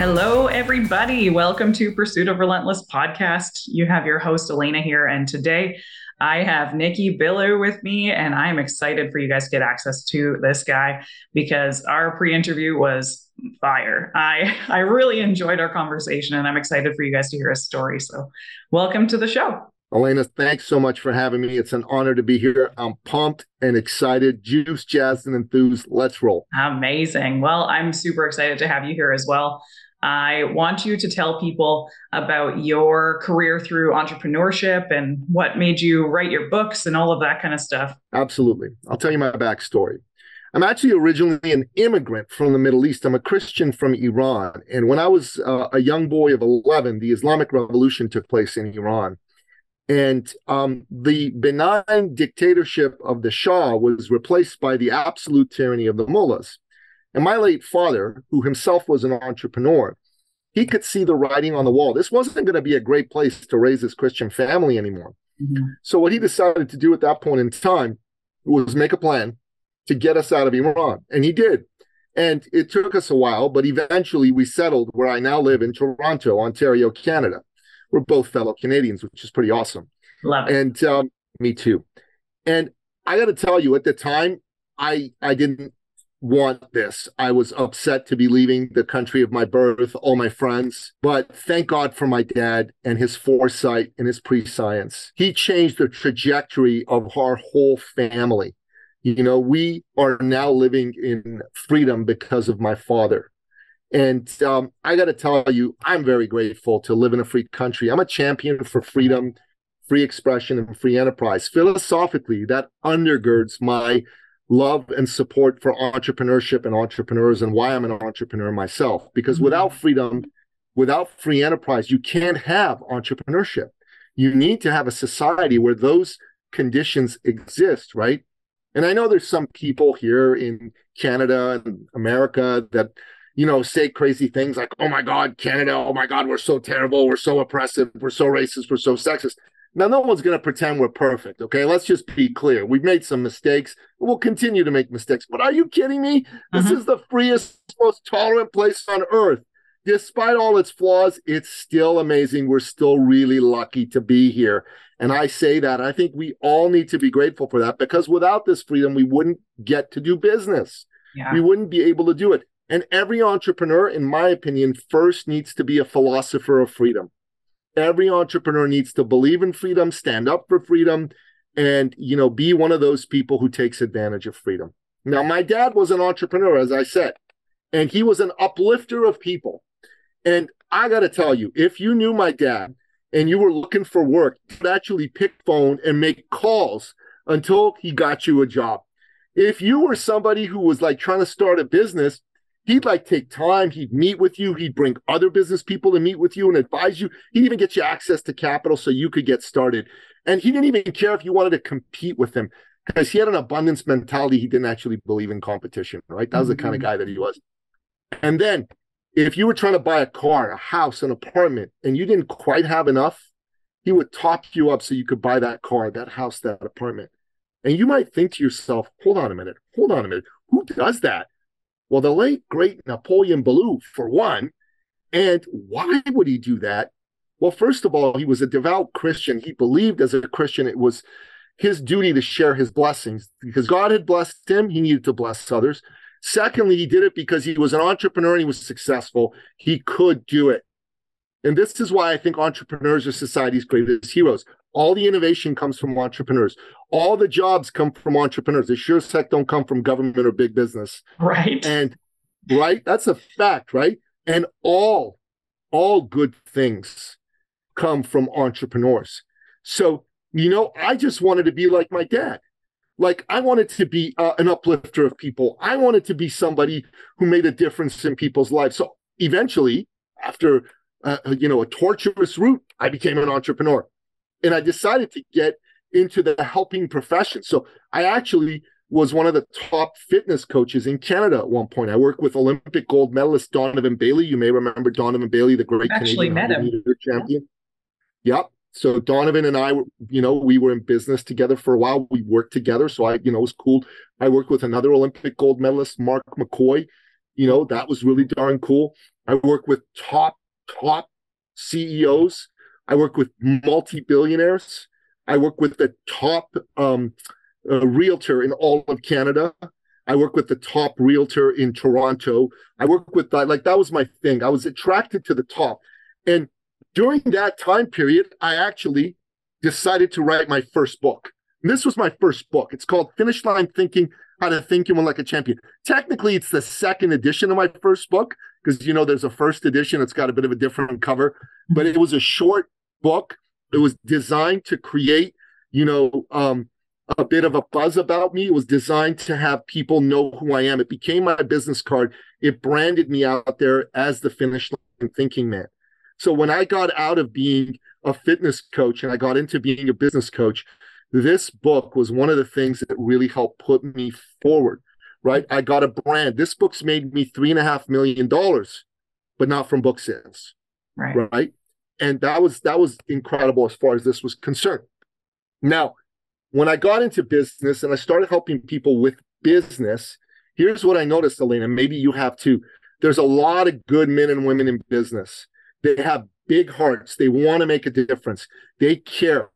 Hello, everybody. Welcome to Pursuit of Relentless podcast. You have your host, Elena, here. And today I have Nikki Billou with me, and I'm excited for you guys to get access to this guy because our pre interview was fire. I, I really enjoyed our conversation, and I'm excited for you guys to hear his story. So, welcome to the show. Elena, thanks so much for having me. It's an honor to be here. I'm pumped and excited. Juice, jazz, and enthused. Let's roll. Amazing. Well, I'm super excited to have you here as well. I want you to tell people about your career through entrepreneurship and what made you write your books and all of that kind of stuff. Absolutely. I'll tell you my backstory. I'm actually originally an immigrant from the Middle East. I'm a Christian from Iran. And when I was uh, a young boy of 11, the Islamic Revolution took place in Iran. And um, the benign dictatorship of the Shah was replaced by the absolute tyranny of the mullahs. And my late father, who himself was an entrepreneur, he could see the writing on the wall. This wasn't going to be a great place to raise his Christian family anymore. Mm-hmm. So what he decided to do at that point in time was make a plan to get us out of Iran. And he did. And it took us a while, but eventually we settled where I now live in Toronto, Ontario, Canada. We're both fellow Canadians, which is pretty awesome. Love it. And um, me too. And I got to tell you, at the time, I I didn't want this. I was upset to be leaving the country of my birth, all my friends. But thank God for my dad and his foresight and his prescience. He changed the trajectory of our whole family. You know, we are now living in freedom because of my father. And um, I got to tell you, I'm very grateful to live in a free country. I'm a champion for freedom, free expression, and free enterprise. Philosophically, that undergirds my love and support for entrepreneurship and entrepreneurs and why I'm an entrepreneur myself. Because mm-hmm. without freedom, without free enterprise, you can't have entrepreneurship. You need to have a society where those conditions exist, right? And I know there's some people here in Canada and America that, you know, say crazy things like, oh my God, Canada, oh my God, we're so terrible, we're so oppressive, we're so racist, we're so sexist. Now, no one's going to pretend we're perfect. Okay. Let's just be clear. We've made some mistakes. We'll continue to make mistakes. But are you kidding me? This mm-hmm. is the freest, most tolerant place on earth. Despite all its flaws, it's still amazing. We're still really lucky to be here. And I say that. I think we all need to be grateful for that because without this freedom, we wouldn't get to do business. Yeah. We wouldn't be able to do it. And every entrepreneur, in my opinion, first needs to be a philosopher of freedom every entrepreneur needs to believe in freedom, stand up for freedom, and you know, be one of those people who takes advantage of freedom. Now, my dad was an entrepreneur, as I said, and he was an uplifter of people. And I got to tell you, if you knew my dad and you were looking for work, he'd actually pick phone and make calls until he got you a job. If you were somebody who was like trying to start a business, he'd like take time. He'd meet with you. He'd bring other business people to meet with you and advise you. He'd even get you access to capital so you could get started. And he didn't even care if you wanted to compete with him because he had an abundance mentality. He didn't actually believe in competition, right? That was mm-hmm. the kind of mm-hmm. guy that he was. And then if you were trying to buy a car, a house, an apartment, and you didn't quite have enough, he would top you up so you could buy that car, that house, that apartment. And you might think to yourself, hold on a minute, hold on a minute. Who does that? Well, the late, great Napoleon Billou, for one. And why would he do that? Well, first of all, he was a devout Christian. He believed as a Christian it was his duty to share his blessings because God had blessed him. He needed to bless others. Secondly, he did it because he was an entrepreneur and he was successful. He could do it. And this is why I think entrepreneurs are society's greatest heroes. All the innovation comes from entrepreneurs. All the jobs come from entrepreneurs. They sure as heck don't come from government or big business. Right. And right, that's a fact, right? And all, all good things come from entrepreneurs. So, you know, I just wanted to be like my dad. Like I wanted to be uh, an uplifter of people. I wanted to be somebody who made a difference in people's lives. So eventually, after uh, you know a torturous route, I became an entrepreneur and I decided to get into the helping profession. So I actually was one of the top fitness coaches in Canada at one point. I worked with Olympic gold medalist Donovan Bailey. You may remember Donovan Bailey, the great actually Canadian met him. champion. Yeah. Yep. So Donovan and I, you know, we were in business together for a while. We worked together. So I, you know, it was cool. I worked with another Olympic gold medalist, Mark McKoy. You know, that was really darn cool. I work with top, top CEOs. I work with multi billionaires. I work with the top um, uh, realtor in all of Canada. I work with the top realtor in Toronto. I work with that. Like that was my thing. I was attracted to the top. And during that time period, I actually decided to write my first book. And this was my first book. It's called Finish Line Thinking How to Think and Win Like a Champion. Technically, it's the second edition of my first book because, you know, there's a first edition. It's got a bit of a different cover, but it was a short book. It was designed to create, you know, um, a bit of a buzz about me. It was designed to have people know who I am. It became my business card. It branded me out there as the finish line thinking man. So when I got out of being a fitness coach and I got into being a business coach, this book was one of the things that really helped put me forward. Right. I got a brand. This book's made me three and a half million dollars, but not from book sales. Right. Right. And that was that was incredible as far as this was concerned. Now, when I got into business and I started helping people with business, here's what I noticed, Elena. Maybe you have too. There's a lot of good men and women in business. They have big hearts. They want to make a difference. They care,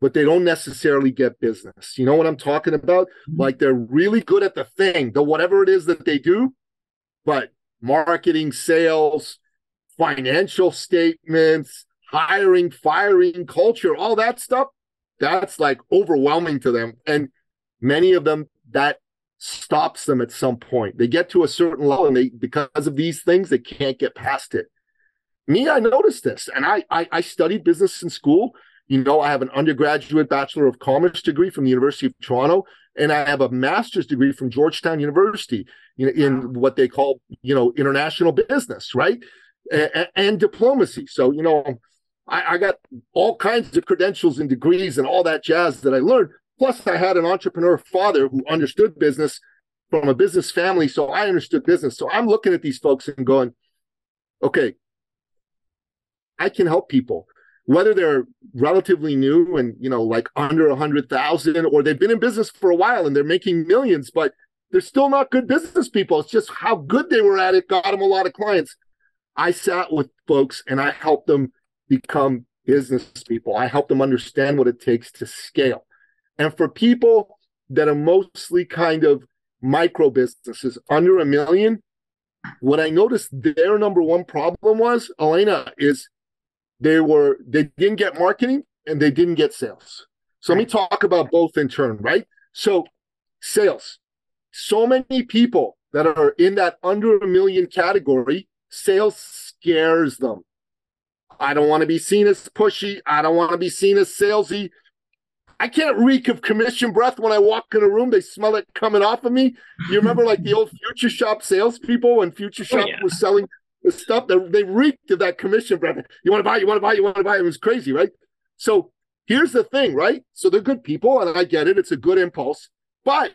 but they don't necessarily get business. You know what I'm talking about? Mm-hmm. Like they're really good at the thing, the whatever it is that they do, but marketing, sales, financial statements, hiring, firing, culture, all that stuff, that's like overwhelming to them. And many of them, that stops them at some point. They get to a certain level and they, because of these things, they can't get past it. Me, I noticed this and I, I, I studied business in school. You know, I have an undergraduate Bachelor of Commerce degree from the University of Toronto, and I have a master's degree from Georgetown University in, in what they call, you know, international business, right? And, and diplomacy. So, you know, I, I got all kinds of credentials and degrees and all that jazz that I learned. Plus, I had an entrepreneur father who understood business from a business family. So I understood business. So I'm looking at these folks and going, okay, I can help people, whether they're relatively new and, you know, like under a hundred thousand, or they've been in business for a while and they're making millions, but they're still not good business people. It's just how good they were at it got them a lot of clients. I sat with folks and I helped them become business people. I helped them understand what it takes to scale. And for people that are mostly kind of micro businesses under a million, what I noticed their number one problem was, Elena, is they were they didn't get marketing and they didn't get sales. So let me talk about both in turn, right? So sales. So many people that are in that under a million category, sales scares them. I don't want to be seen as pushy. I don't want to be seen as salesy. I can't reek of commission breath when I walk in a room. They smell it coming off of me. You remember like the old Future Shop salespeople when Future oh, Shop oh, yeah. was selling the stuff that they reeked of that commission breath. You want to buy, you want to buy, you want to buy. It was crazy, right? So here's the thing, right? So they're good people, and I get it. It's a good impulse, but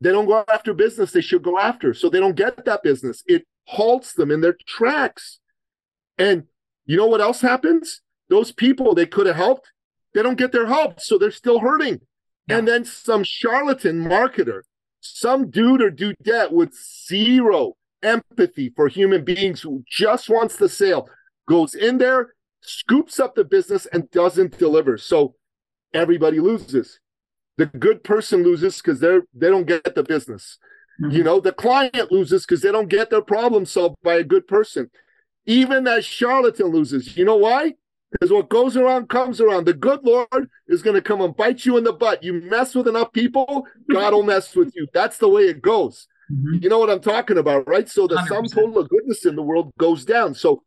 they don't go after business they should go after. So they don't get that business. It halts them in their tracks. And you know what else happens? Those people they could have helped, they don't get their help, so they're still hurting. Yeah. And then some charlatan marketer, some dude or dudette with zero empathy for human beings who just wants the sale, goes in there, scoops up the business, and doesn't deliver. So everybody loses. The good person loses because they're they don't get the business. Mm-hmm. You know, the client loses because they don't get their problem solved by a good person. Even that charlatan loses. You know why? Because what goes around comes around. The good Lord is going to come and bite you in the butt. You mess with enough people, God will mess with you. That's the way it goes. Mm-hmm. You know what I'm talking about, right? So the 100%. sum total of goodness in the world goes down. So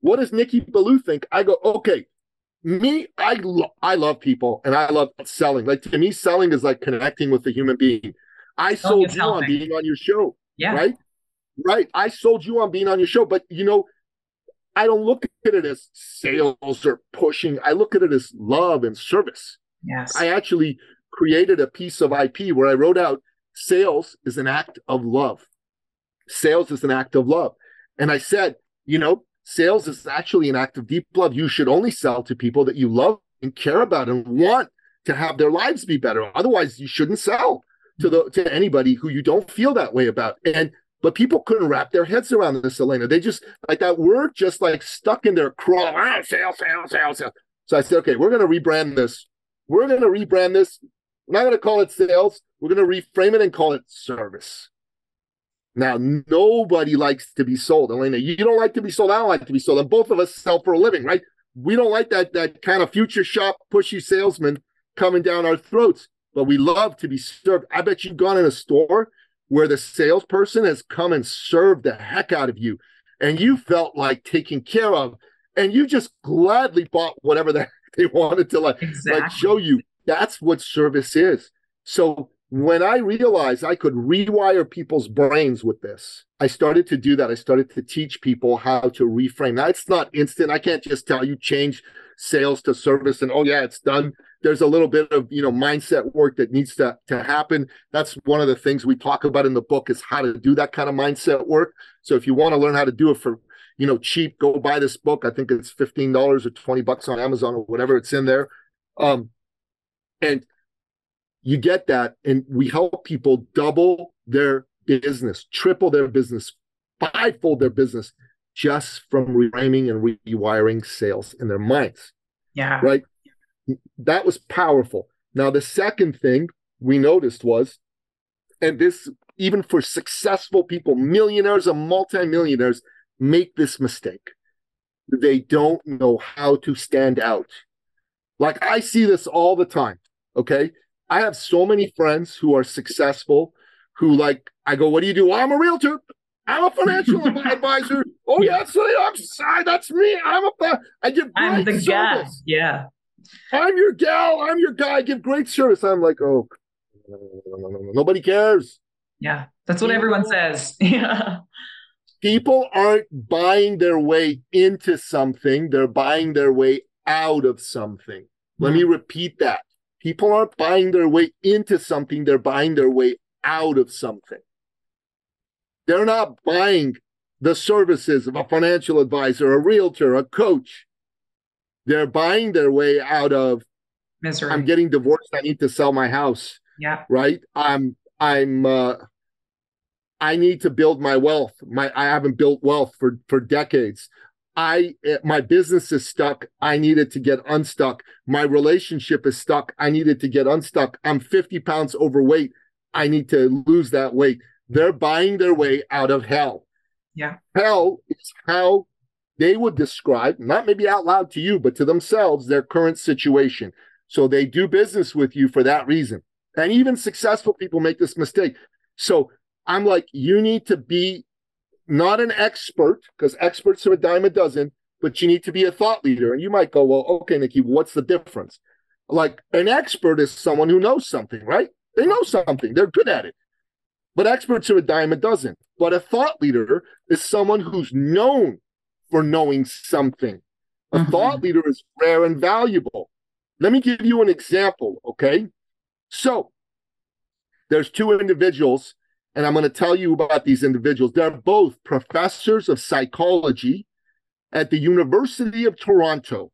what does Nikki Billou think? I go, okay, me, I lo- I love people and I love selling. Like to me, selling is like connecting with the human being. I sold you helping. on being on your show. Yeah. Right. Right. I sold you on being on your show, but you know, I don't look at it as sales or pushing. I look at it as love and service. Yes. I actually created a piece of IP where I wrote out sales is an act of love. Sales is an act of love. And I said, you know, sales is actually an act of deep love. You should only sell to people that you love and care about and want to have their lives be better. Otherwise, you shouldn't sell to the to anybody who you don't feel that way about. And But people couldn't wrap their heads around this, Elena. They just like that word just like stuck in their craw. Ah, sales, sales, sales, sales. So I said, okay, we're to rebrand this. We're to rebrand this. We're not to call it sales. We're to reframe it and call it service. Now, nobody likes to be sold. Elena, you don't like to be sold. I don't like to be sold. And both of us sell for a living, right? We don't like that, that kind of future shop, pushy salesman coming down our throats, but we love to be served. I bet you've gone in a store where the salesperson has come and served the heck out of you and you felt like taken care of and you just gladly bought whatever the they wanted to like, exactly. like show you. That's what service is. So when i realized i could rewire people's brains with this i started to do that. I started to teach people how to reframe. Now it's not instant. I can't just tell you change sales to service and oh yeah it's done. There's a little bit of you know mindset work that needs to, to happen. That's one of the things we talk about in the book is how to do that kind of mindset work. So if you want to learn how to do it for you know cheap go buy this book. I think it's $15 or 20 bucks on amazon or whatever it's in there. Um and you get that and we help people double their business triple their business fivefold their business just from reframing and rewiring sales in their minds yeah right that was powerful now the second thing we noticed was and this even for successful people millionaires and multimillionaires make this mistake. They don't know how to stand out. Like I see this all the time. Okay. I have so many friends who are successful who like, I go, what do you do? Well, I'm a realtor. I'm a financial advisor. Oh yeah, so I'm sorry, that's me. I'm a I give great I'm the service. guy. Yeah. I'm your gal. I'm your guy. I give great service. I'm like, oh, nobody cares. Yeah, that's what everyone says. Yeah people aren't buying their way into something, they're buying their way out of something. Mm-hmm. Let me hmm. repeat that. People aren't buying their way into something, they're buying their way out of something. They're not buying the services of a financial advisor, a realtor, a coach. They're buying their way out of misery. I'm getting divorced. I need to sell my house. Yeah. Right. I'm I'm uh, I need to build my wealth. My I haven't built wealth for for decades. I my business is stuck. I needed to get unstuck. My relationship is stuck. I needed to get unstuck. I'm 50 pounds overweight. I need to lose that weight. They're buying their way out of hell. Yeah. Hell is how they would describe, not maybe out loud to you, but to themselves, their current situation. So they do business with you for that reason. And even successful people make this mistake. So I'm like, you need to be not an expert because experts are a dime a dozen, but you need to be a thought leader. And you might go, well, okay, Nikki, what's the difference? Like an expert is someone who knows something, right? They know something, they're good at it. But experts are a dime a dozen. But a thought leader is someone who's known for knowing something. A mm-hmm. thought leader is rare and valuable. Let me give you an example, okay? So there's two individuals and I'm going to tell you about these individuals. They're both professors of psychology at the University of Toronto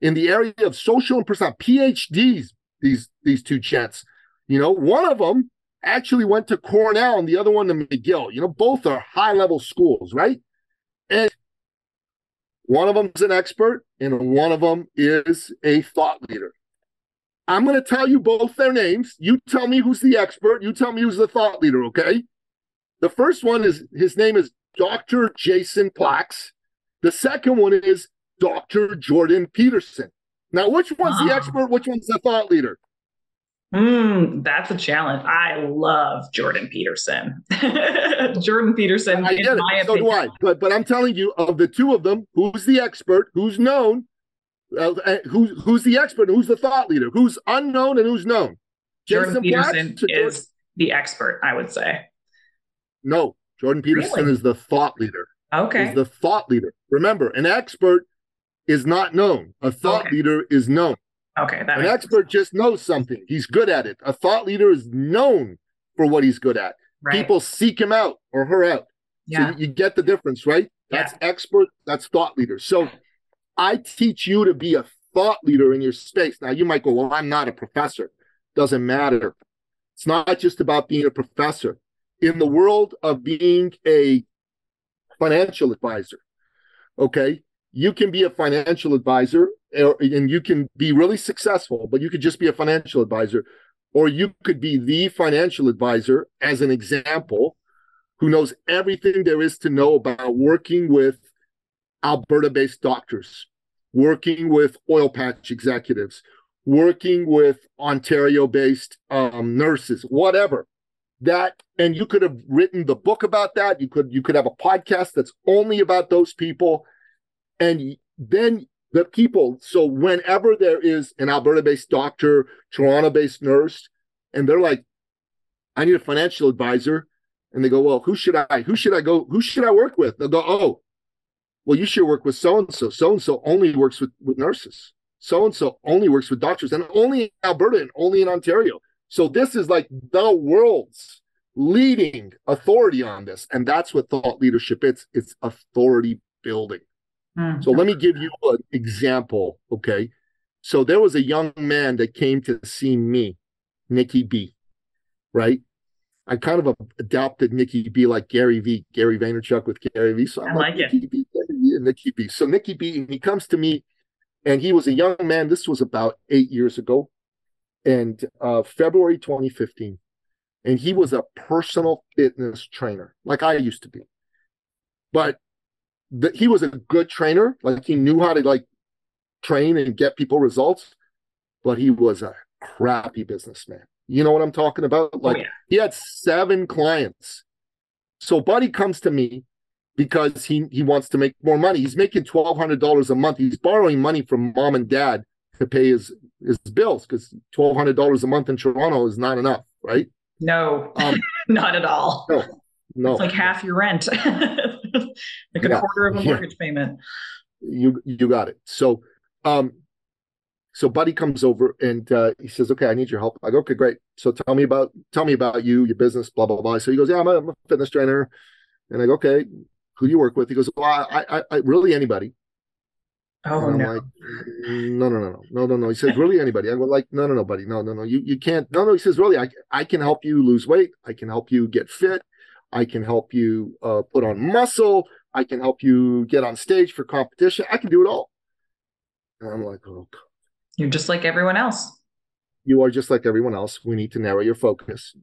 in the area of social and personal PhDs. These these two gents, you know, one of them actually went to Cornell and the other one to McGill. You know, both are high level schools, right? And one of them's an expert, and one of them is a thought leader. I'm going to tell you both their names. You tell me who's the expert. You tell me who's the thought leader, okay? The first one is his name is Dr. Jason Plaks. The second one is Dr. Jordan Peterson. Now, which one's the expert? Which one's the thought leader? Hmm, that's a challenge. I love Jordan Peterson. Jordan Peterson. I get it. So opinion. do I. But but I'm telling you, of the two of them, who's the expert? Who's known? Uh, uh, who's who's the expert who's the thought leader? Who's unknown and who's known? Jordan Peterson is the expert, I would say. No, Jordan Peterson really? is the thought leader. Okay. Is the thought leader. Remember, an expert is not known. A thought okay. leader is known. Okay. an expert sense. just knows something. He's good at it. A thought leader is known for what he's good at. Right. People seek him out or her out. Yeah. So you get the difference, right? That's yeah. expert, that's thought leader. So I teach you to be a thought leader in your space. Now you might go, well, I'm not a professor. Doesn't matter. It's not just about being a professor. in the world of being a financial advisor, okay, you can be a financial advisor and you can be really successful, but you could just be a financial advisor, or you could be the financial advisor, as an example, who knows everything there is to know about working with Alberta based doctors, working with oil patch executives, working with Ontario based um, nurses, whatever. That and you could have written the book about that. You could you could have a podcast that's only about those people, and then the people. So whenever there is an Alberta based doctor, Toronto based nurse, and they're like, "I need a financial advisor," and they go, "Well, who should I? Who should I go? Who should I work with?" They'll go, "Oh, well, you should work with so and so. So and so only works with with nurses." so and so only works with doctors and only in Alberta and only in Ontario. So this is like the world's leading authority on this. And that's what thought leadership is it's authority building. Mm-hmm. So let me give you an example. Okay. So there was a young man that came to see me, Nikki B. Right. I kind of adopted Nikki B like Gary V, Gary Vaynerchuk with Gary V. So I'm I like, like Nikki B, Nikki B. So Nikki B, and he comes to me and he was a young man. This was about eight years ago, and uh, February 2015, and he was a personal fitness trainer, like I used to be. But the, he was a good trainer, like he knew how to like train and get people results. But he was a crappy businessman. You know what I'm talking about? Like oh, yeah. he had seven clients. So Buddy comes to me because he he wants to make more money. He's making twelve hundred dollars a month. He's borrowing money from mom and dad to pay his his bills because twelve hundred dollars a month in Toronto is not enough, right? No, um, not at all. No, no, it's like half your rent, like a quarter of a mortgage yeah. payment. You you got it. So, um, so Buddy comes over and uh, he says, "Okay, I need your help." I go, "Okay, great. So tell me about tell me about you, your business, blah blah blah." So he goes, "Yeah, I'm a, I'm a fitness trainer." And I go, "Okay, who do you work with? He goes, well, I, I, I really anybody. Oh no. Like, no, no, no, no, no, no, no. He says, really anybody. I go like, no, no, no, buddy. No, no, no. You, you can't. No, no. He says, really, I, I can help you lose weight. I can help you get fit. I can help you uh, put on muscle. I can help you get on stage for competition. I can do it all. And I'm like, oh, God. You're just like everyone else. You are just like everyone else. We need to narrow your focus.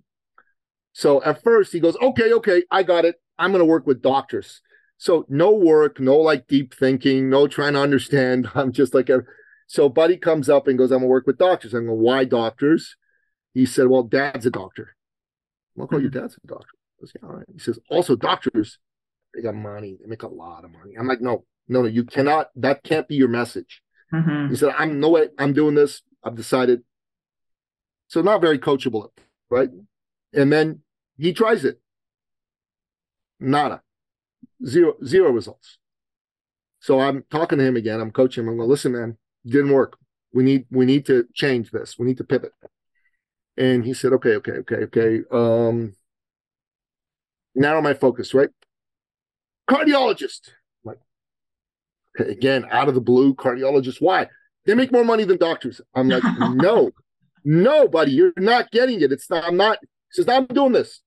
So at first he goes, okay, okay, I got it. I'm going to work with doctors. So no work, no like deep thinking, no trying to understand. I'm just like a so Buddy comes up and goes, I'm gonna work with doctors. I'm going, why doctors? He said, Well, dad's a doctor. I'll call mm-hmm. your dad's a doctor. Yeah, all right. He says, also doctors, they got money, they make a lot of money. I'm like, no, no, no, you cannot, that can't be your message. Mm-hmm. He said, I'm no way, I'm doing this. I've decided. So not very coachable, right? And then he tries it. Nada zero zero results. So I'm talking to him again. I'm coaching him. I'm going, listen, man, didn't work. We need we need to change this. We need to pivot. And he said, okay, okay, okay, okay. Um, narrow my focus, right? Cardiologist. Like, okay, again, out of the blue, cardiologist. Why? They make more money than doctors. I'm like, no, no, buddy, you're not getting it. It's not. I'm not. Says, I'm doing this.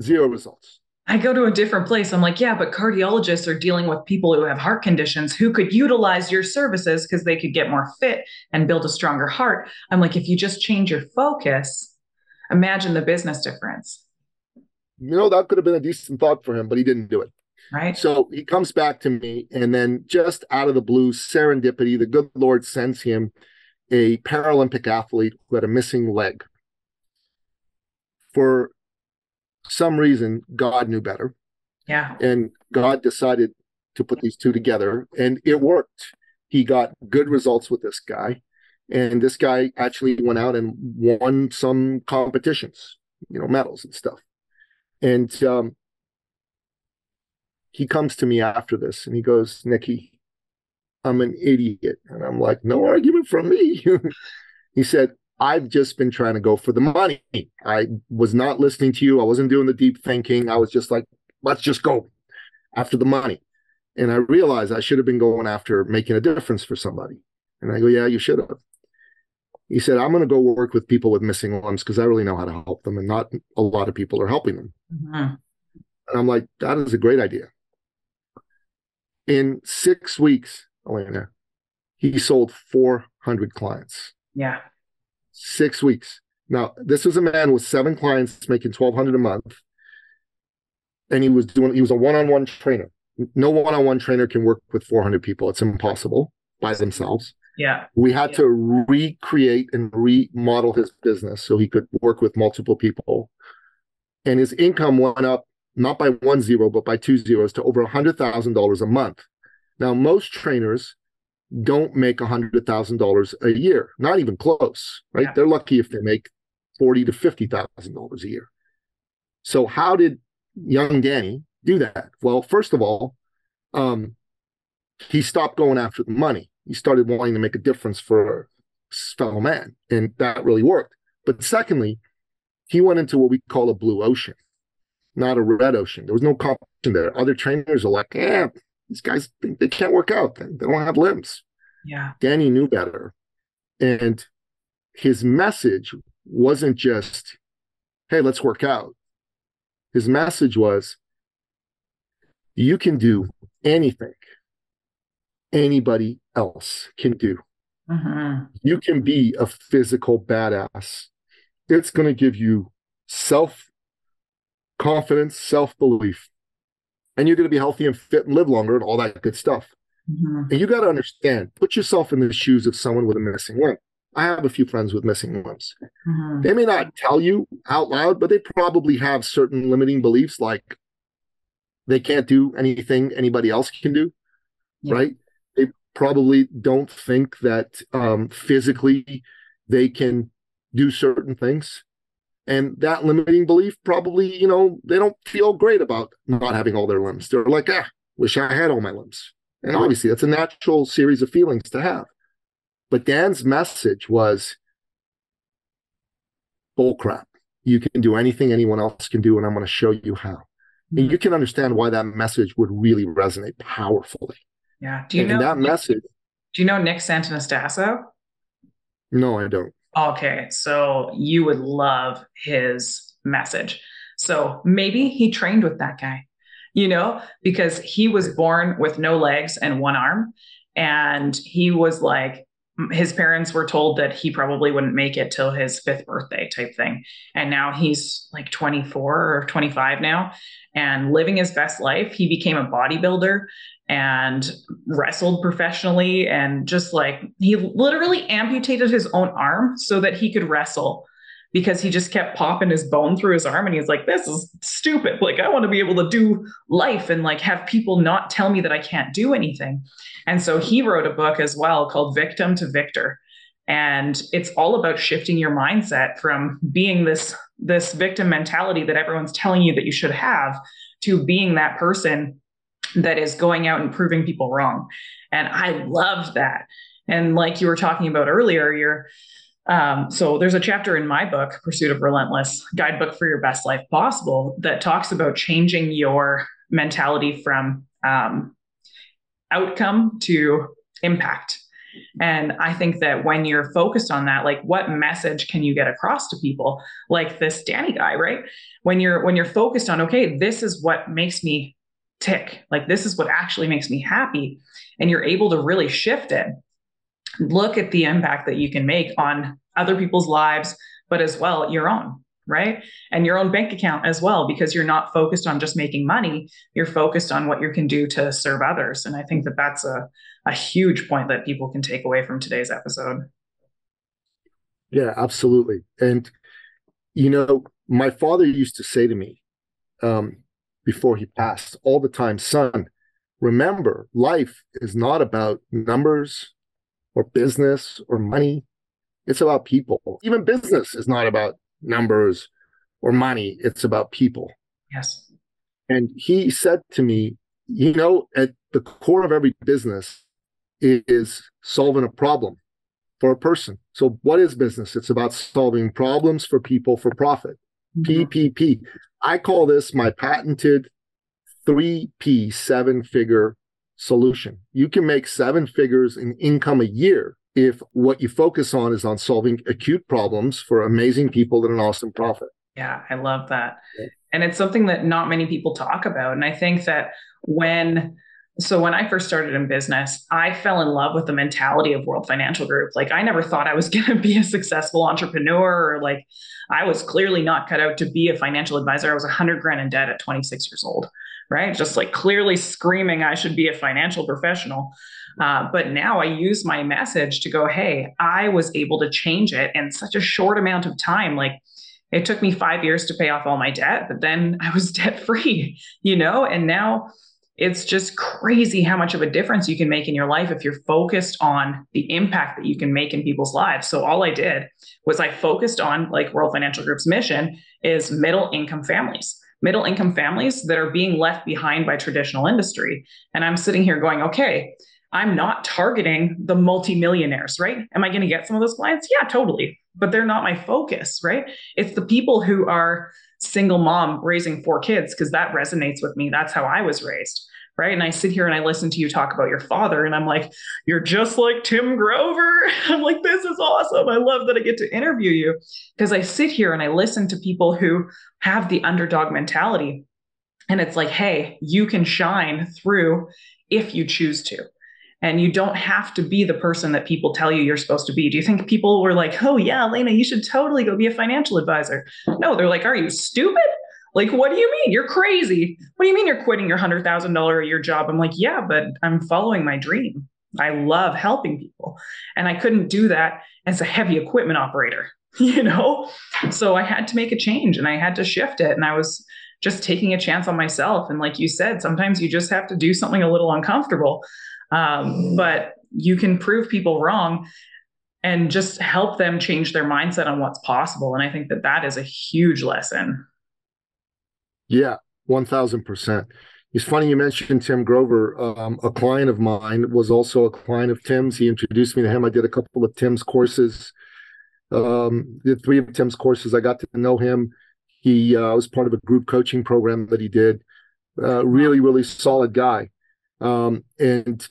Zero results. I go to a different place. I'm like, yeah, but cardiologists are dealing with people who have heart conditions who could utilize your services because they could get more fit and build a stronger heart. I'm like, if you just change your focus, imagine the business difference. You know, that could have been a decent thought for him, but he didn't do it. Right. So he comes back to me, and then just out of the blue, serendipity, the good Lord sends him a Paralympic athlete who had a missing leg. For some reason God knew better. Yeah. And God decided to put these two together and it worked. He got good results with this guy. And this guy actually went out and won some competitions, you know, medals and stuff. And um, he comes to me after this and he goes, Nikki, I'm an idiot. And I'm like, no argument from me. he said, I've just been trying to go for the money. I was not listening to you. I wasn't doing the deep thinking. I was just like, let's just go after the money. And I realized I should have been going after making a difference for somebody. And I go, yeah, you should have. He said, I'm going to go work with people with missing limbs because I really know how to help them, and not a lot of people are helping them. Mm-hmm. And I'm like, that is a great idea. In six weeks, Elena, he sold 400 clients. Yeah. Six weeks. Now, this was a man with seven clients making 1200 a month. And he was doing, he was a one on one trainer. No one on one trainer can work with 400 people. It's impossible by themselves. Yeah. We had yeah. to recreate and remodel his business so he could work with multiple people. And his income went up not by one zero, but by two zeros to over $100,000 a month. Now, most trainers don't make $100,000 a year, not even close, right? Yeah. They're lucky if they make forty to $50,000 a year. So, how did young Danny do that? Well, first of all, um, he stopped going after the money he started wanting to make a difference for his fellow man, and that really worked. But secondly, he went into what we call a blue ocean, not a red ocean. There was no competition there. Other trainers are like, yeah, these guys they can't work out. They don't have limbs. Yeah. Danny knew better. And his message wasn't just, hey, let's work out. His message was, you can do anything anybody else can do. Mm-hmm. You can be a physical badass. It's going to give you self confidence, self belief, and you're going to be healthy and fit and live longer and all that good stuff. Mm-hmm. And you got to understand, put yourself in the shoes of someone with a missing limb. I have a few friends with missing limbs. Mm-hmm. They may not tell you out loud, but they probably have certain limiting beliefs like they can't do anything anybody else can do, yeah. right? Probably don't think that um, physically they can do certain things. And that limiting belief probably, you know, they don't feel great about not having all their limbs. They're like, ah, wish I had all my limbs. And obviously, that's a natural series of feelings to have. But Dan's message was bullcrap. You can do anything anyone else can do, and I'm going to show you how. And mm-hmm. you can understand why that message would really resonate powerfully. Yeah. Do you and know that message? Do you know Nick Santonastasso? No, I don't. Okay, so you would love his message. So maybe he trained with that guy, you know, because he was born with no legs and one arm. And he was like, his parents were told that he probably wouldn't make it till his fifth birthday type thing. And now he's like 24 or 25 now and living his best life. He became a bodybuilder and wrestled professionally and just like he literally amputated his own arm so that he could wrestle because he just kept popping his bone through his arm and he's like this is stupid like i want to be able to do life and like have people not tell me that i can't do anything and so he wrote a book as well called victim to victor and it's all about shifting your mindset from being this this victim mentality that everyone's telling you that you should have to being that person that is going out and proving people wrong. And I loved that. And like you were talking about earlier, you're um, so there's a chapter in my book, Pursuit of Relentless, guidebook for your best life possible, that talks about changing your mentality from um, outcome to impact. And I think that when you're focused on that, like what message can you get across to people? Like this Danny guy, right? When you're when you're focused on, okay, this is what makes me tick. Like this is what actually makes me happy. And you're able to really shift it. Look at the impact that you can make on other people's lives, but as well your own, right? And your own bank account as well, because you're not focused on just making money. You're focused on what you can do to serve others. And I think that that's a, a huge point that people can take away from today's episode. Yeah, absolutely. And, you know, my father used to say to me, um, before he passed all the time, son, remember, life is not about numbers or business or money. It's about people. Even business is not about numbers or money. It's about people. Yes. And he said to me, you know, at the core of every business is solving a problem for a person. So what is business? It's about solving problems for people for profit. Mm-hmm. PPP. I call this my patented 3P seven figure solution. You can make seven figures in income a year if what you focus on is on solving acute problems for amazing people at an awesome profit. Yeah, I love that. And it's something that not many people talk about. And I think that when so when I first started in business, I fell in love with the mentality of World Financial Group. Like I never thought I was going to be a successful entrepreneur or like I was clearly not cut out to be a financial advisor. I was 100 grand in debt at 26 years old, right? Just like clearly screaming I should be a financial professional. Uh, but now I use my message to go, hey, I was able to change it in such a short amount of time. Like it took me five years to pay off all my debt, but then I was debt free, you know, and now it's just crazy how much of a difference you can make in your life if you're focused on the impact that you can make in people's lives. So all I did was I focused on like World Financial Group's mission is middle income families. Middle income families that are being left behind by traditional industry. And I'm sitting here going, okay, I'm not targeting the multimillionaires, right? Am I going to get some of those clients? Yeah, totally. But they're not my focus, right? It's the people who are single mom raising four kids because that resonates with me. That's how I was raised. Right. And I sit here and I listen to you talk about your father, and I'm like, you're just like Tim Grover. I'm like, this is awesome. I love that I get to interview you because I sit here and I listen to people who have the underdog mentality. And it's like, hey, you can shine through if you choose to and you don't have to be the person that people tell you you're supposed to be. Do you think people were like, oh, yeah, Elena, you should totally go be a financial advisor? No, they're like, are you stupid? Like, what do you mean? You're crazy. What do you mean you're quitting your $100,000 a year job? I'm like, yeah, but I'm following my dream. I love helping people. And I couldn't do that as a heavy equipment operator, you know? So I had to make a change and I had to shift it. And I was just taking a chance on myself. And like you said, sometimes you just have to do something a little uncomfortable. Um, but you can prove people wrong and just help them change their mindset on what's possible. And I think that that is a huge lesson. Yeah, 1000%. It's funny you mentioned Tim Grover. Um, a client of mine was also a client of Tim's. He introduced me to him. I did a couple of Tim's courses. Um, did three of Tim's courses. I got to know him. He uh, was part of a group coaching program that he did. Uh, really, really solid guy. Um, and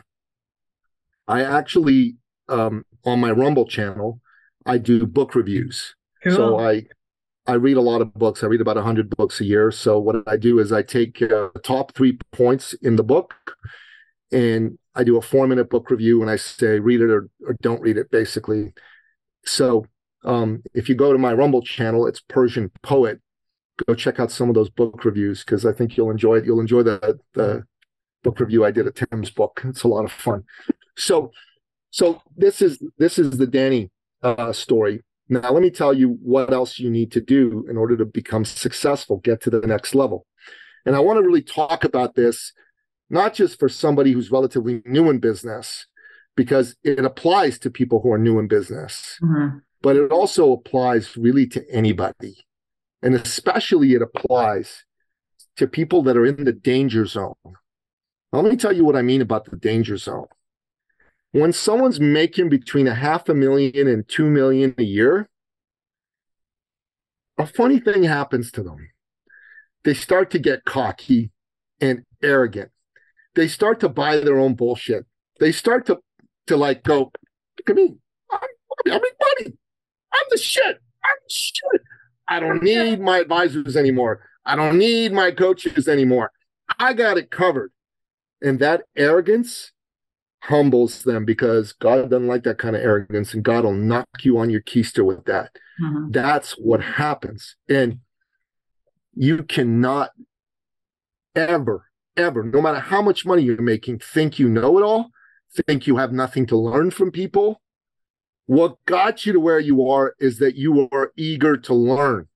I actually um, on my Rumble channel, I do book reviews. Cool. So I I read a lot of books. I read about 100 books a year. So what I do is I take uh, top 3 points in the book and I do a 4-minute book review and I say read it or, or don't read it basically. So um, if you go to my Rumble channel, it's Persian Poet. Go check out some of those book reviews because I think you'll enjoy it. You'll enjoy the the book review I did of Tim's book. It's a lot of fun. So, so this is this is the Danny uh, story. Now, let me tell you what else you need to do in order to become successful, get to the next level. And I want to really talk about this, not just for somebody who's relatively new in business, because it applies to people who are new in business, mm-hmm. but it also applies really to anybody. And especially it applies to people that are in the danger zone. Now, let me tell you what I mean about the danger zone when someone's making between a half a million and two million a year, a funny thing happens to them. They start to get cocky and arrogant. They start to buy their own bullshit. They start to to like go, look at me. I'm, I'm money. I'm the shit. I'm the shit. I don't need my advisors anymore. I don't need my coaches anymore. I got it covered. And that arrogance humbles them because God doesn't like that kind of arrogance and God will knock you on your keister with that. Mm-hmm. That's what happens. And you cannot ever, ever, no matter how much money you're making, think you know it all, think you have nothing to learn from people. What got you to where you are is that you are eager to learn.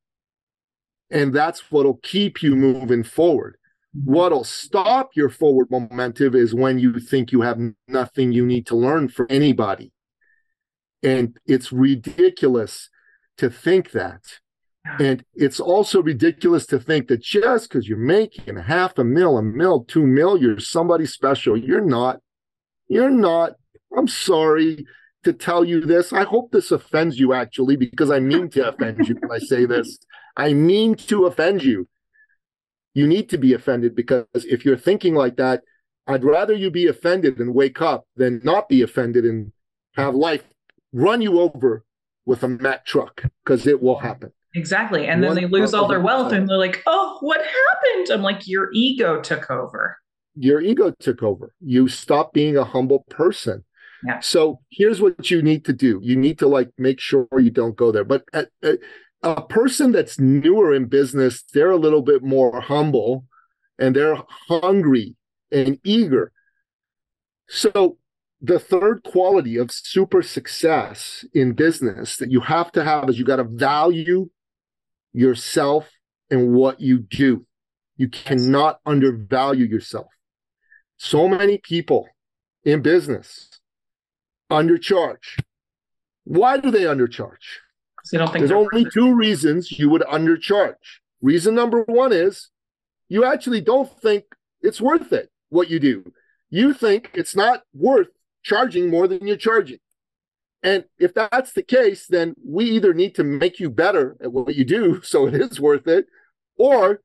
And that's what'll keep you moving forward. What'll stop your forward momentum is when you think you have nothing you need to learn from anybody. And it's ridiculous to think that. And it's also ridiculous to think that just because you're making half a mil, a mil, two mil, you're somebody special. You're not. You're not. I'm sorry to tell you this. I hope this offends you actually, because I mean to offend you when I say this. I mean to offend you you need to be offended because if you're thinking like that, I'd rather you be offended and wake up than not be offended and have life run you over with a Mack truck because it will happen. Exactly. And then they lose all their wealth and they're like, oh, what happened? I'm like, your ego took over. Your ego took over. You stop being a humble person. Yeah. So here's what you need to do. You need to like make sure you don't go there. But a, a, a person that's newer in business, they're a little bit more humble and they're hungry and eager. So the third quality of super success in business that you have to have is you got to value yourself and what you do. You cannot undervalue yourself. So many people in business undercharge. Why do they undercharge? You don't think There's only two reasons you would undercharge. Reason number one is you actually don't think it's worth it, what you do. You think it's not worth charging more than you're charging. And if that's the case, then we either need to make you better at what you do so it is worth it, or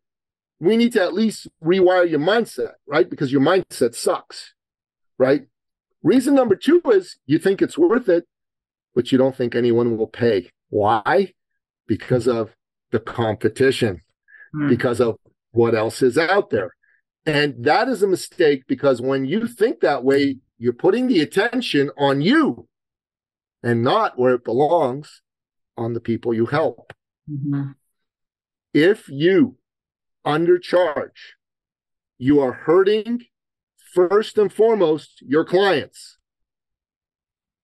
we need to at least rewire your mindset, right? Because your mindset sucks, right? Reason number two is you think it's worth it, but you don't think anyone will pay. Why? Because of the competition, hmm. because of what else is out there. And that is a mistake because when you think that way, you're putting the attention on you and not where it belongs on the people you help. Mm-hmm. If you undercharge, you are hurting first and foremost your clients.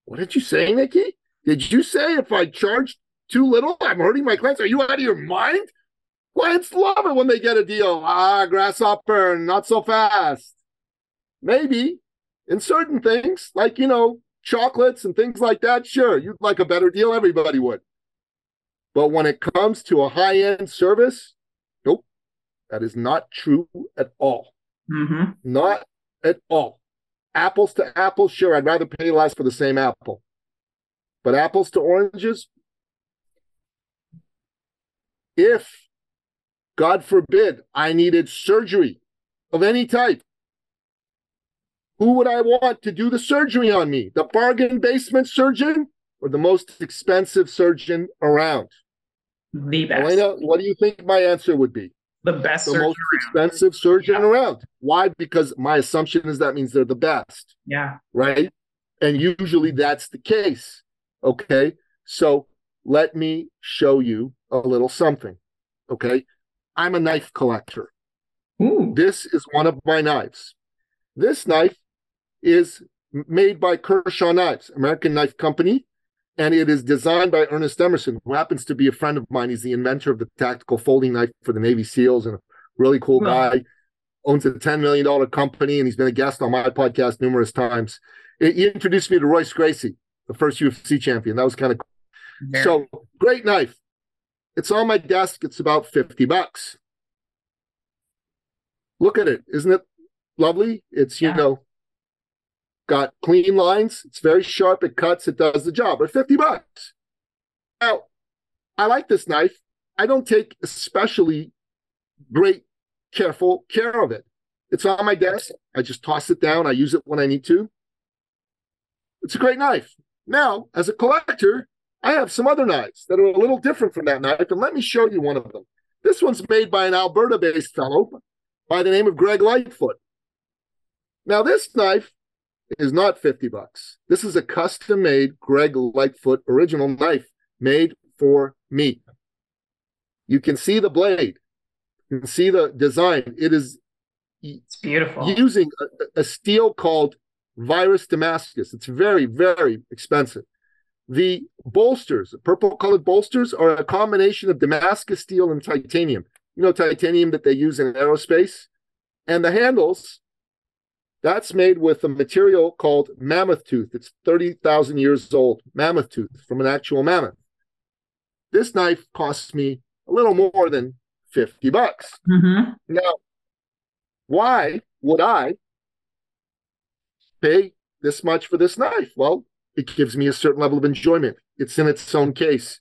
What did you say, Nikki? Did you say if I charge too little, I'm hurting my clients? Are you out of your mind? Clients love it when they get a deal. Ah, grasshopper, not so fast. Maybe in certain things, like, you know, chocolates and things like that, sure, you'd like a better deal. Everybody would. But when it comes to a high end service, nope, that is not true at all. Mm-hmm. Not at all. Apples to apples, sure, I'd rather pay less for the same apple. But apples to oranges, if, God forbid, I needed surgery of any type, who would I want to do the surgery on me? The bargain basement surgeon or the most expensive surgeon around? The best. Elena, what do you think my answer would be? The best, the most around. expensive surgeon yeah. around. Why? Because my assumption is that means they're the best. Yeah. Right. And usually that's the case. Okay. So let me show you a little something. Okay. I'm a knife collector. Ooh. This is one of my knives. This knife is made by Kershaw Knives, American knife company, and it is designed by Ernest Emerson, who happens to be a friend of mine. He's the inventor of the tactical folding knife for the Navy SEALs and a really cool guy. Owns a $10 million company, and he's been a guest on my podcast numerous times. He introduced me to Royce Gracie, the first UFC champion. That was kind of cool. So great knife. It's on my desk. It's about 50 bucks. Look at it. Isn't it lovely? It's, you yeah. know, got clean lines. It's very sharp. It cuts. It does the job. Or 50 bucks. Now, I like this knife. I don't take especially great, careful care of it. It's on my desk. I just toss it down. I use it when I need to. It's a great knife. Now, as a collector, I have some other knives that are a little different from that knife, and let me show you one of them. This one's made by an Alberta based fellow by the name of Greg Lightfoot. Now, this knife is not 50 bucks. This is a custom made Greg Lightfoot original knife made for me. You can see the blade. You can see the design. It is it's beautiful. Using a, a steel called Virus Damascus. It's very, very expensive. The bolsters, purple colored bolsters, are a combination of Damascus steel and titanium. You know, titanium that they use in aerospace. And the handles that's made with a material called mammoth tooth. It's 30,000 years old, mammoth tooth from an actual mammoth. This knife costs me a little more than 50 bucks. Mm-hmm. Now, why would I pay this much for this knife? Well, it gives me a certain level of enjoyment. It's in its own case.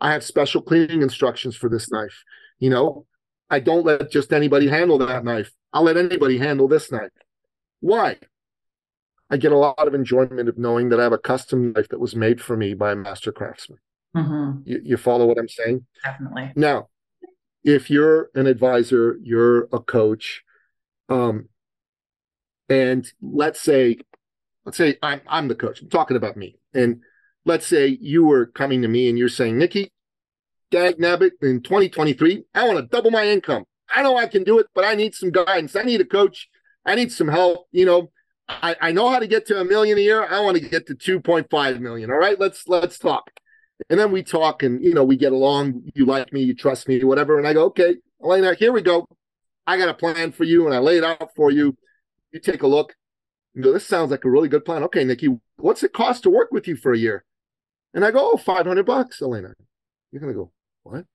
I have special cleaning instructions for this knife. You know, I don't let just anybody handle that knife. I'll let anybody handle this knife. Why? I get a lot of enjoyment of knowing that I have a custom knife that was made for me by a master craftsman. Mm-hmm. You, you follow what I'm saying? Definitely. Now, if you're an advisor, you're a coach, um, and let's say, let's say I'm I'm the coach. I'm talking about me, and let's say you were coming to me and you're saying, Nikki, Dag Nabbit, in 2023, I want to double my income. I know I can do it, but I need some guidance. I need a coach. I need some help. You know, I, I know how to get to a million a year. I want to get to 2.5 million. All right, let's let's talk. And then we talk and you know, we get along. You like me, you trust me, whatever. And I go, okay, Elena, here we go. I got a plan for you, and I lay it out for you. You take a look. You go, this sounds like a really good plan. Okay, Nikki, what's it cost to work with you for a year? And I go, oh, 500 bucks, Elena. You're gonna go, what?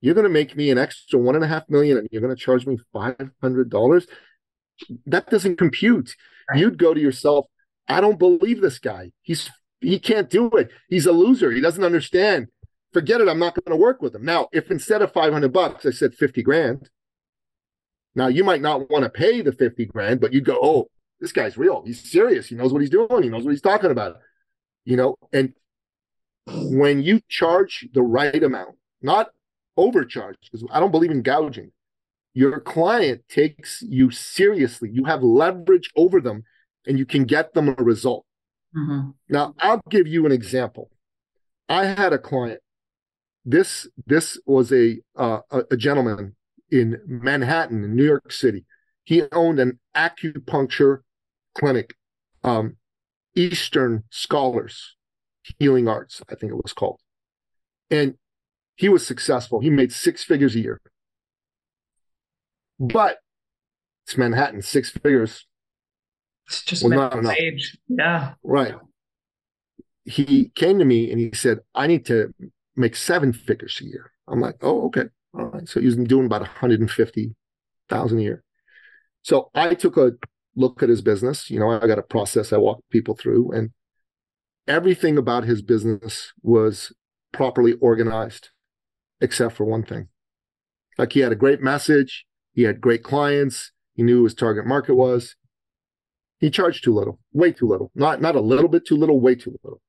You're gonna make me an extra one and a half million, and you're gonna charge me five hundred dollars? That doesn't compute. You'd go to yourself, I don't believe this guy. He's he can't do it. He's a loser. He doesn't understand. Forget it. I'm not going to work with him. Now, if instead of 500 bucks, I said 50 grand, now you might not want to pay the 50 grand, but you go, oh, this guy's real. He's serious. He knows what he's doing. He knows what he's talking about. You know, and when you charge the right amount, not overcharge, because I don't believe in gouging, your client takes you seriously. You have leverage over them and you can get them a result. Mm-hmm. Now, I'll give you an example. I had a client. This this was a uh, a gentleman in Manhattan, in New York City. He owned an acupuncture clinic, um, Eastern Scholars Healing Arts, I think it was called. And he was successful. He made six figures a year. But it's Manhattan, six figures it's just well, not enough. age. Yeah. Right. He came to me and he said, I need to make seven figures a year. I'm like, oh, okay. All right. So he's doing about 150,000 a year. So I took a look at his business. You know, I got a process I walk people through, and everything about his business was properly organized, except for one thing. Like he had a great message, he had great clients, he knew who his target market was, he charged too little, way too little. Not not a little bit too little, way too little.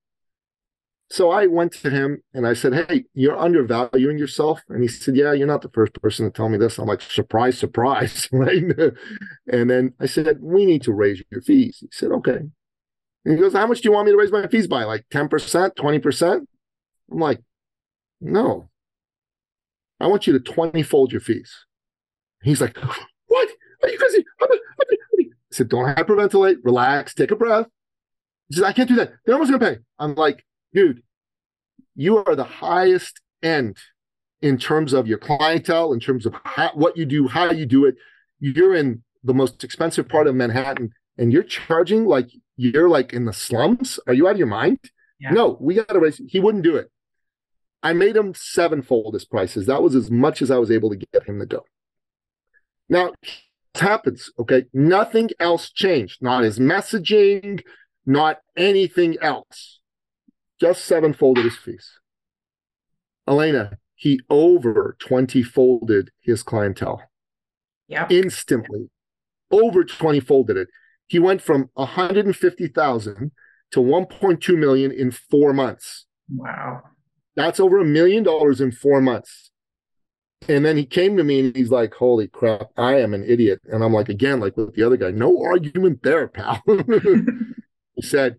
So I went to him and I said, Hey, you're undervaluing yourself. And he said, Yeah, you're not the first person to tell me this. I'm like, Surprise, surprise. And then I said, We need to raise your fees. He said, Okay. And he goes, How much do you want me to raise my fees by? Like 10%, 20%? I'm like, No. I want you to 20 fold your fees. He's like, What? Are you crazy? I said, don't hyperventilate, relax, take a breath. He says, I can't do that. They're almost going to pay. I'm like, dude, you are the highest end in terms of your clientele, in terms of how, what you do, how you do it. You're in the most expensive part of Manhattan and you're charging like you're like in the slums. Are you out of your mind? Yeah. No, we got to raise. He wouldn't do it. I made him sevenfold his prices. That was as much as I was able to get him to go. Now, happens. Okay. Nothing else changed. Not his messaging, not anything else. Just sevenfolded his fees. Elena, he over 20 folded his clientele. Yeah. Instantly. Over 20 folded it. He went from 150,000 to 1.2 million in four months. Wow. That's over a million dollars in four months. And then he came to me and he's like, Holy crap, I am an idiot. And I'm like, again, like with the other guy, no argument there, pal. he said,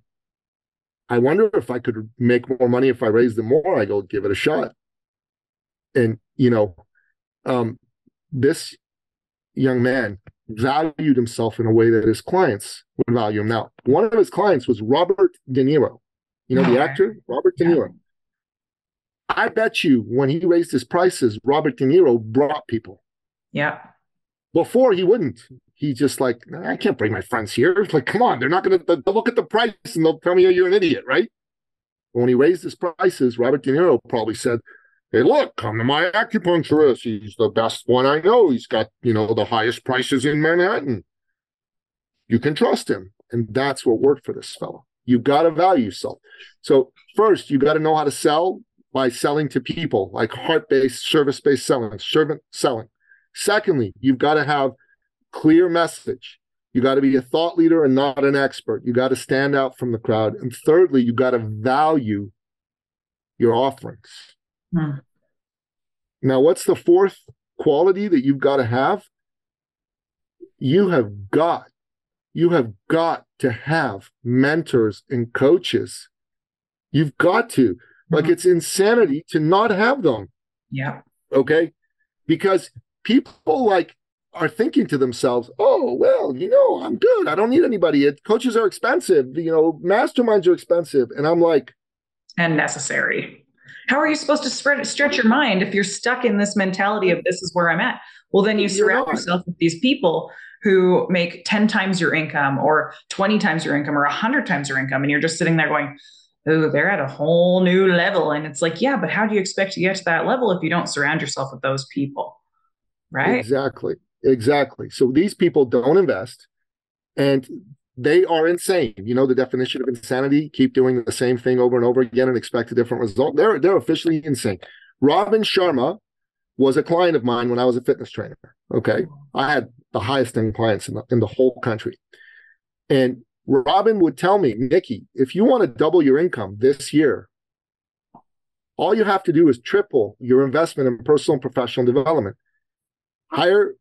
I wonder if I could make more money if I raised them more. I go, give it a shot. And, you know, um, this young man valued himself in a way that his clients would value him. Now, one of his clients was Robert De Niro, you know, the actor, Robert De Niro. I bet you when he raised his prices, Robert De Niro brought people. Yeah. Before he wouldn't. He just like, I can't bring my friends here. Like, come on, they're not going to look at the price and they'll tell me oh, you're an idiot, right? When he raised his prices, Robert De Niro probably said, Hey, look, come to my acupuncturist. He's the best one I know. He's got, you know, the highest prices in Manhattan. You can trust him. And that's what worked for this fellow. You've got to value yourself. So, first, you got to know how to sell by selling to people, like heart based, service based selling, servant selling. Secondly, you've got to have clear message. You got to be a thought leader and not an expert. You got to stand out from the crowd. And thirdly, you got to value your offerings. Hmm. Now, what's the fourth quality that you've got to have? You have got, you have got to have mentors and coaches. You've got to. Like mm-hmm. it's insanity to not have them. Yeah. Okay. Because people like are thinking to themselves, oh, well, you know, I'm good. I don't need anybody. Coaches are expensive. You know, masterminds are expensive. And I'm like, and necessary. How are you supposed to spread, stretch your mind if you're stuck in this mentality of this is where I'm at? Well, then you surround yourself with these people who make 10 times your income or 20 times your income or 100 times your income. And you're just sitting there going, oh, they're at a whole new level. And it's like, yeah, but how do you expect to get to that level if you don't surround yourself with those people? Right. Exactly. Exactly. So these people don't invest and they are insane. You know the definition of insanity? Keep doing the same thing over and over again and expect a different result. They're they're officially insane. Robin Sharma was a client of mine when I was a fitness trainer. Okay. I had the highest end clients in the, in the whole country. And Robin would tell me, Nikki, if you want to double your income this year, all you have to do is triple your investment in personal and professional development. Hire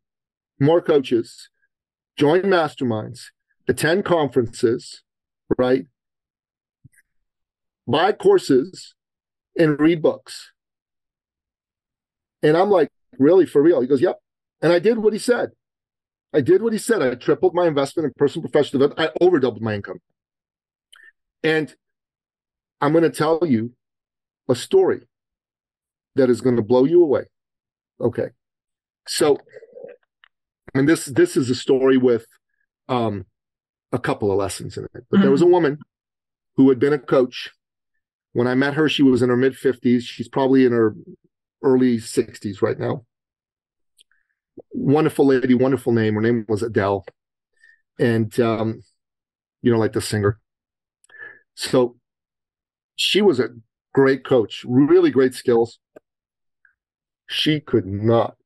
more coaches, join masterminds, attend conferences, right? Buy courses and read books. And I'm like, really, for real? He goes, yep. And I did what he said. I did what he said. I tripled my investment in personal professional development. I over doubled my income. And I'm going to tell you a story that is going to blow you away. Okay. So, and this this is a story with um, a couple of lessons in it. But mm-hmm. there was a mm-hmm. woman who had been a coach. When I met her, she was in her mid 50s. She's probably in her early 60s right now wonderful lady, wonderful name. Her name was Adele, and um, you know, like the singer. So she was a great coach, really great skills. She could not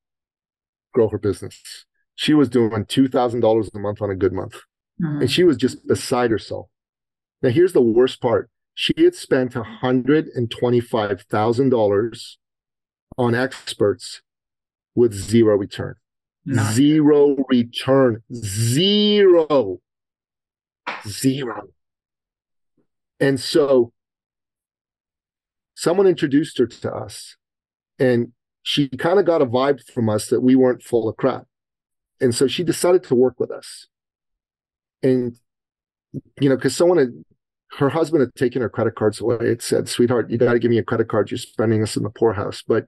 grow her business. She was doing two thousand dollars a month on a good month, mm-hmm. and she was just beside herself. Now, here's the worst part: she had spent hundred and twenty-five thousand dollars on experts with zero return. Zero return. Zero. Zero. And so someone introduced her to us and she kind of got a vibe from us that we weren't full of crap. And so she decided to work with us. And, you know, because someone had, her husband had taken her credit cards away. It said, sweetheart, you got to give me a credit card. You're spending us in the poorhouse. But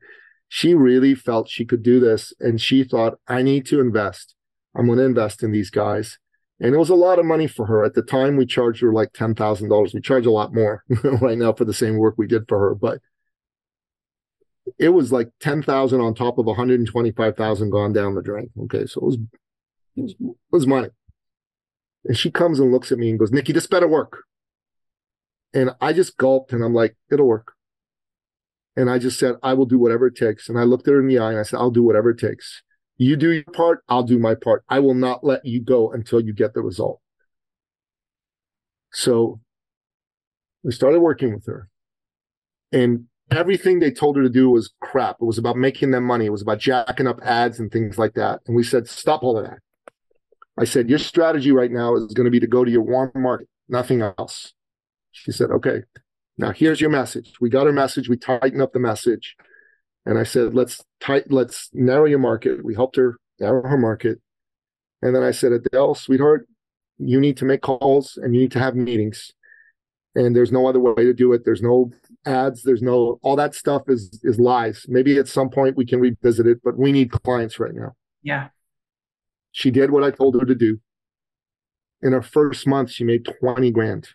she really felt she could do this and she thought i need to invest i'm going to invest in these guys and it was a lot of money for her at the time we charged her like $10000 we charge a lot more right now for the same work we did for her but it was like 10000 on top of 125000 gone down the drain okay so it was, it was, it was money and she comes and looks at me and goes nikki this better work and i just gulped and i'm like it'll work and I just said, I will do whatever it takes. And I looked at her in the eye and I said, I'll do whatever it takes. You do your part, I'll do my part. I will not let you go until you get the result. So we started working with her. And everything they told her to do was crap. It was about making them money. It was about jacking up ads and things like that. And we said, stop all of that. I said, your strategy right now is going to be to go to your warm market, nothing else. She said, okay. Now here's your message. We got her message. We tightened up the message, and I said, let's tight, let's narrow your market. We helped her narrow her market, and then I said, Adele, sweetheart, you need to make calls and you need to have meetings, and there's no other way to do it. There's no ads. There's no all that stuff is is lies. Maybe at some point we can revisit it, but we need clients right now. Yeah. She did what I told her to do. In her first month, she made 20 grand.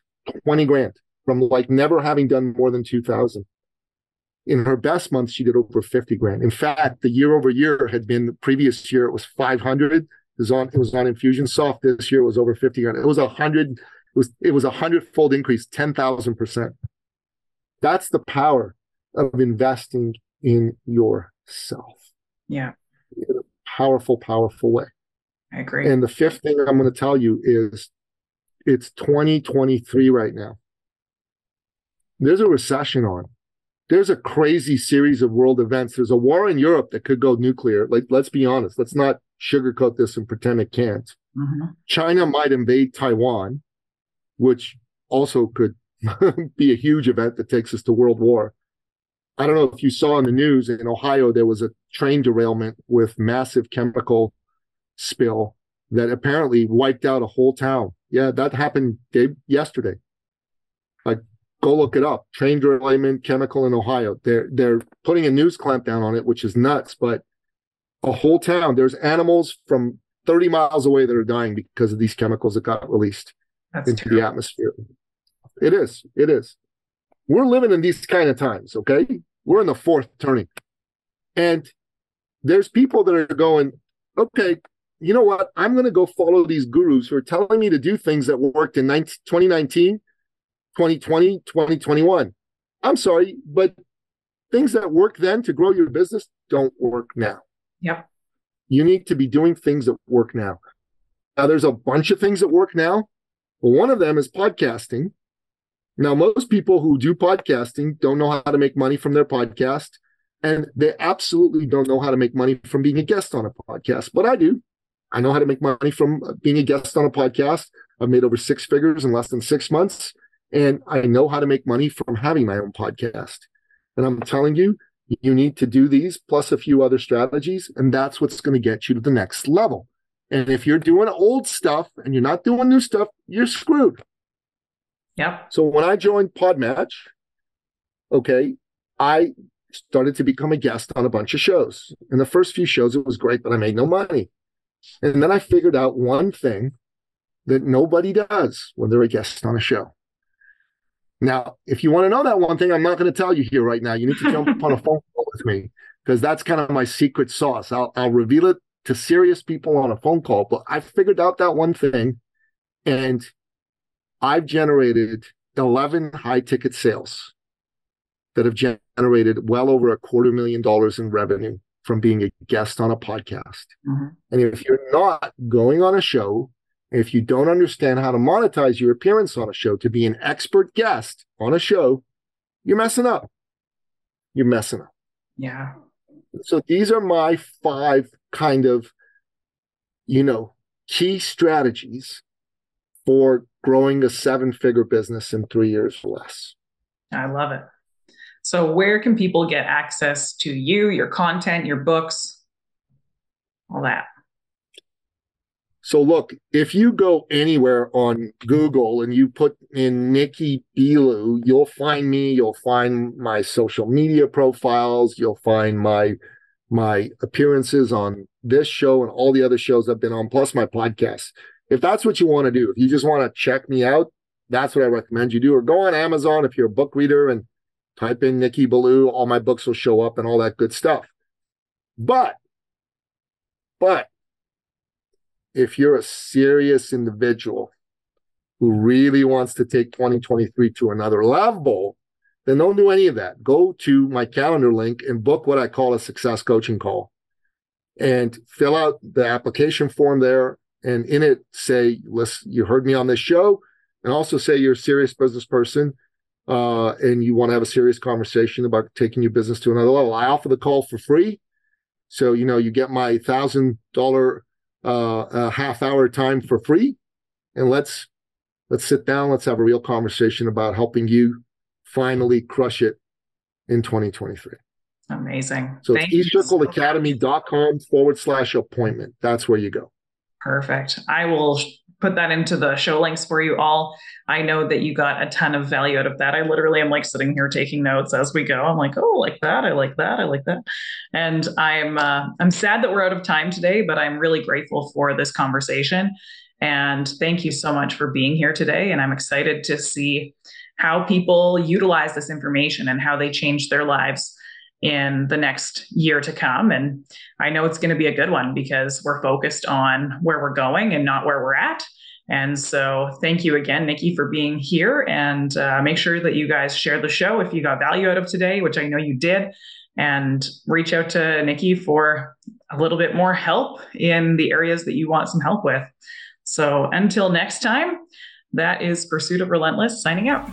20 grand from like never having done more than 2000 in her best month she did over 50 grand in fact the year over year had been the previous year it was 500 it was on it was on infusionsoft this year it was over 50 grand it was a hundred it was it was a hundredfold increase 10,000 percent that's the power of investing in yourself yeah in a powerful powerful way I agree. And the fifth thing I'm going to tell you is it's 2023 right now. There's a recession on. There's a crazy series of world events. There's a war in Europe that could go nuclear. Like, let's be honest. Let's not sugarcoat this and pretend it can't. Mm-hmm. China might invade Taiwan, which also could be a huge event that takes us to world war. I don't know if you saw in the news in Ohio, there was a train derailment with massive chemical spill that apparently wiped out a whole town. Yeah, that happened day, yesterday. Like, go look it up. Train derailment chemical in Ohio. They're they're putting a news clamp down on it, which is nuts. But a whole town. There's animals from 30 miles away that are dying because of these chemicals that got released That's into terrible. the atmosphere. It is. It is. We're living in these kind of times. Okay, we're in the fourth turning, and there's people that are going, okay, you know what? I'm going to go follow these gurus who are telling me to do things that worked in 19, 2019, 2020, 2021. I'm sorry, but things that work then to grow your business don't work now. Yep. You need to be doing things that work now. Now, there's a bunch of things that work now. But one of them is podcasting. Now, most people who do podcasting don't know how to make money from their podcast, and they absolutely don't know how to make money from being a guest on a podcast. But I do. I know how to make money from being a guest on a podcast. I've made over six figures in less than six months. And I know how to make money from having my own podcast. And I'm telling you, you need to do these plus a few other strategies. And that's what's going to get you to the next level. And if you're doing old stuff and you're not doing new stuff, you're screwed. Yep. So when I joined Podmatch, okay, I started to become a guest on a bunch of shows. In the first few shows, it was great, but I made no money. And then I figured out one thing that nobody does when they're a guest on a show. Now, if you want to know that one thing, I'm not going to tell you here right now. You need to jump on a phone call with me because that's kind of my secret sauce. I'll, I'll reveal it to serious people on a phone call, but I figured out that one thing and I've generated 11 high ticket sales that have generated well over a quarter million dollars in revenue from being a guest on a podcast. Mm-hmm. And if you're not going on a show, if you don't understand how to monetize your appearance on a show to be an expert guest on a show, you're messing up. You're messing up. Yeah. So these are my five kind of, you know, key strategies for growing a seven figure business in three years or less. I love it. So, where can people get access to you, your content, your books, all that? So, look, if you go anywhere on Google and you put in Nikki Billou, you'll find me. You'll find my social media profiles. You'll find my my appearances on this show and all the other shows I've been on, plus my podcast. If that's what you want to do, if you just want to check me out, that's what I recommend you do. Or go on Amazon if you're a book reader and type in Nikki Billou, all my books will show up and all that good stuff. But, but if you're a serious individual who really wants to take 2023 to another level, then don't do any of that. Go to my calendar link and book what I call a success coaching call and fill out the application form there. And in it, say, listen, you heard me on this show. And also say you're a serious business person uh, and you want to have a serious conversation about taking your business to another level, I offer the call for free. So, you know, you get my thousand dollar uh, half hour time for free. And let's let's sit down, let's have a real conversation about helping you finally crush it in 2023. Amazing. So Thank it's ecircleacademy.com forward slash appointment. That's where you go. Perfect. I will put that into the show links for you all. I know that you got a ton of value out of that. I literally am like sitting here taking notes as we go. I'm like, oh, like that. I like that. I like that. And I'm uh, I'm sad that we're out of time today, but I'm really grateful for this conversation. And thank you so much for being here today. And I'm excited to see how people utilize this information and how they change their lives in the next year to come. And I know it's going to be a good one because we're focused on where we're going and not where we're at. And so, thank you again, Nikki, for being here. And uh, make sure that you guys share the show if you got value out of today, which I know you did. And reach out to Nikki for a little bit more help in the areas that you want some help with. So until next time, that is Pursuit of Relentless signing out.